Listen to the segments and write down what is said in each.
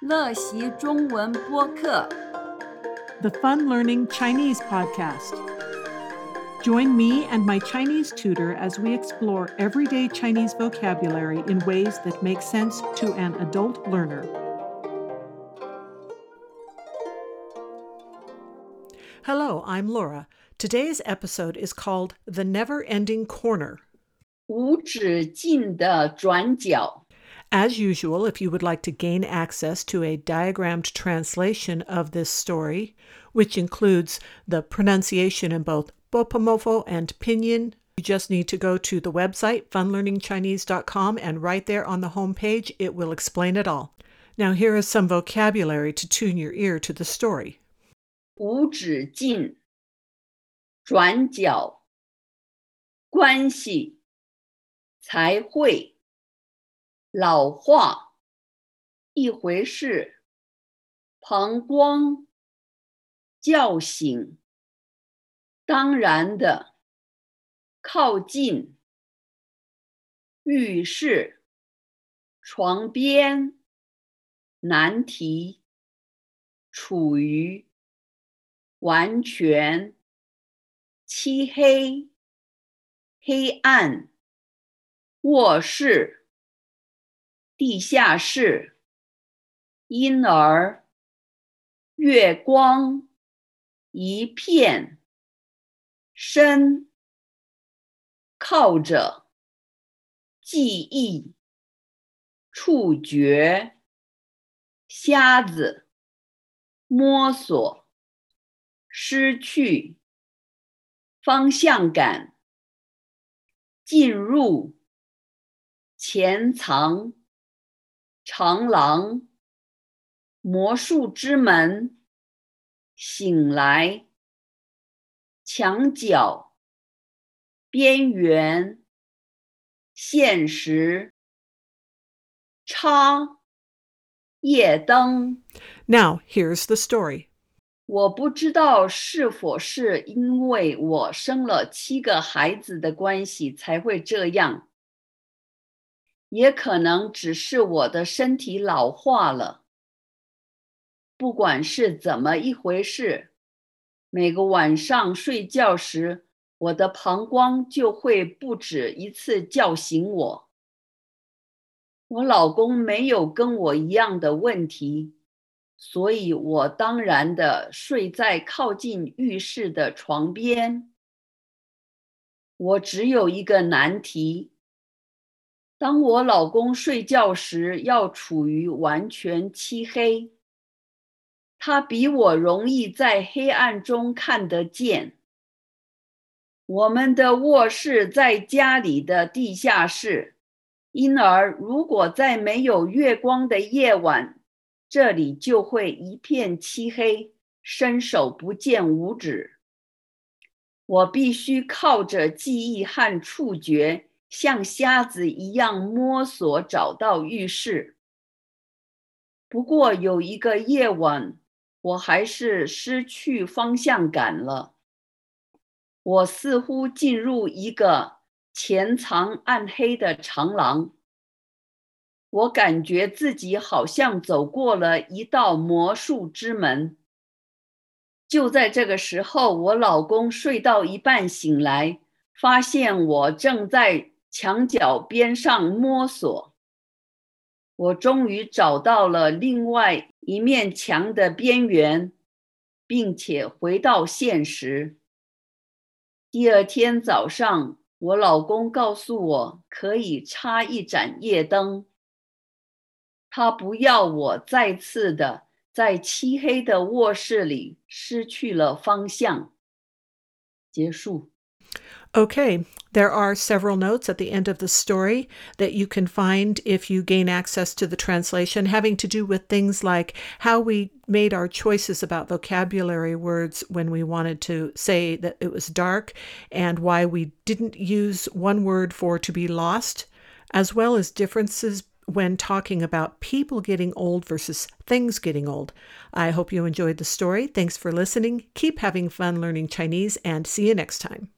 乐习中文播客。 the Fun Learning Chinese podcast. Join me and my Chinese tutor as we explore everyday Chinese vocabulary in ways that make sense to an adult learner. Hello, I'm Laura. Today's episode is called The Never Ending Corner. 无止境的转角。 As usual, if you would like to gain access to a diagrammed translation of this story, which includes the pronunciation in both Bopomofo and Pinyin, you just need to go to the website funlearningchinese.com and right there on the home page it will explain it all. Now here is some vocabulary to tune your ear to the story. 无止境，转角，关系，才会， 老化，一回事，膀胱，叫醒，当然的，靠近，浴室，床边，难题，处于。完全，漆黑，黑暗，卧室，地下室，婴儿，月光，一片，深，靠着，记忆，触觉，瞎子，摸索。失去方向感，进入潜藏长廊，魔术之门，醒来墙角边缘，现实插夜灯。Now, here's the story. 我不知道是否是因为我生了七个孩子的关系才会这样，也可能只是我的身体老化了。不管是怎么一回事，每个晚上睡觉时，我的膀胱就会不止一次叫醒我。我老公没有跟我一样的问题。所以我当然的睡在靠近浴室的床边。我只有一个难题：当我老公睡觉时，要处于完全漆黑。他比我容易在黑暗中看得见。我们的卧室在家里的地下室，因而如果在没有月光的夜晚，这里就会一片漆黑，伸手不见五指。我必须靠着记忆和触觉，像瞎子一样摸索找到浴室。不过有一个夜晚，我还是失去方向感了。我似乎进入一个潜藏暗黑的长廊。我感觉自己好像走过了一道魔术之门。就在这个时候，我老公睡到一半醒来，发现我正在墙角边上摸索。我终于找到了另外一面墙的边缘，并且回到现实。第二天早上，我老公告诉我可以插一盏夜灯。他不要我再次的在漆黑的卧室里失去了方向。结束。Okay, there are several notes at the end of the story that you can find if you gain access to the translation, having to do with things like how we made our choices about vocabulary words when we wanted to say that it was dark, and why we didn't use one word for to be lost, as well as differences when talking about people getting old versus things getting old. I hope you enjoyed the story. Thanks for listening. Keep having fun learning Chinese, and see you next time.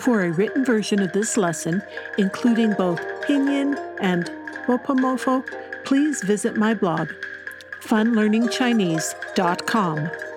For a written version of this lesson, including both Pinyin and Wopomofo, please visit my blog, funlearningchinese.com.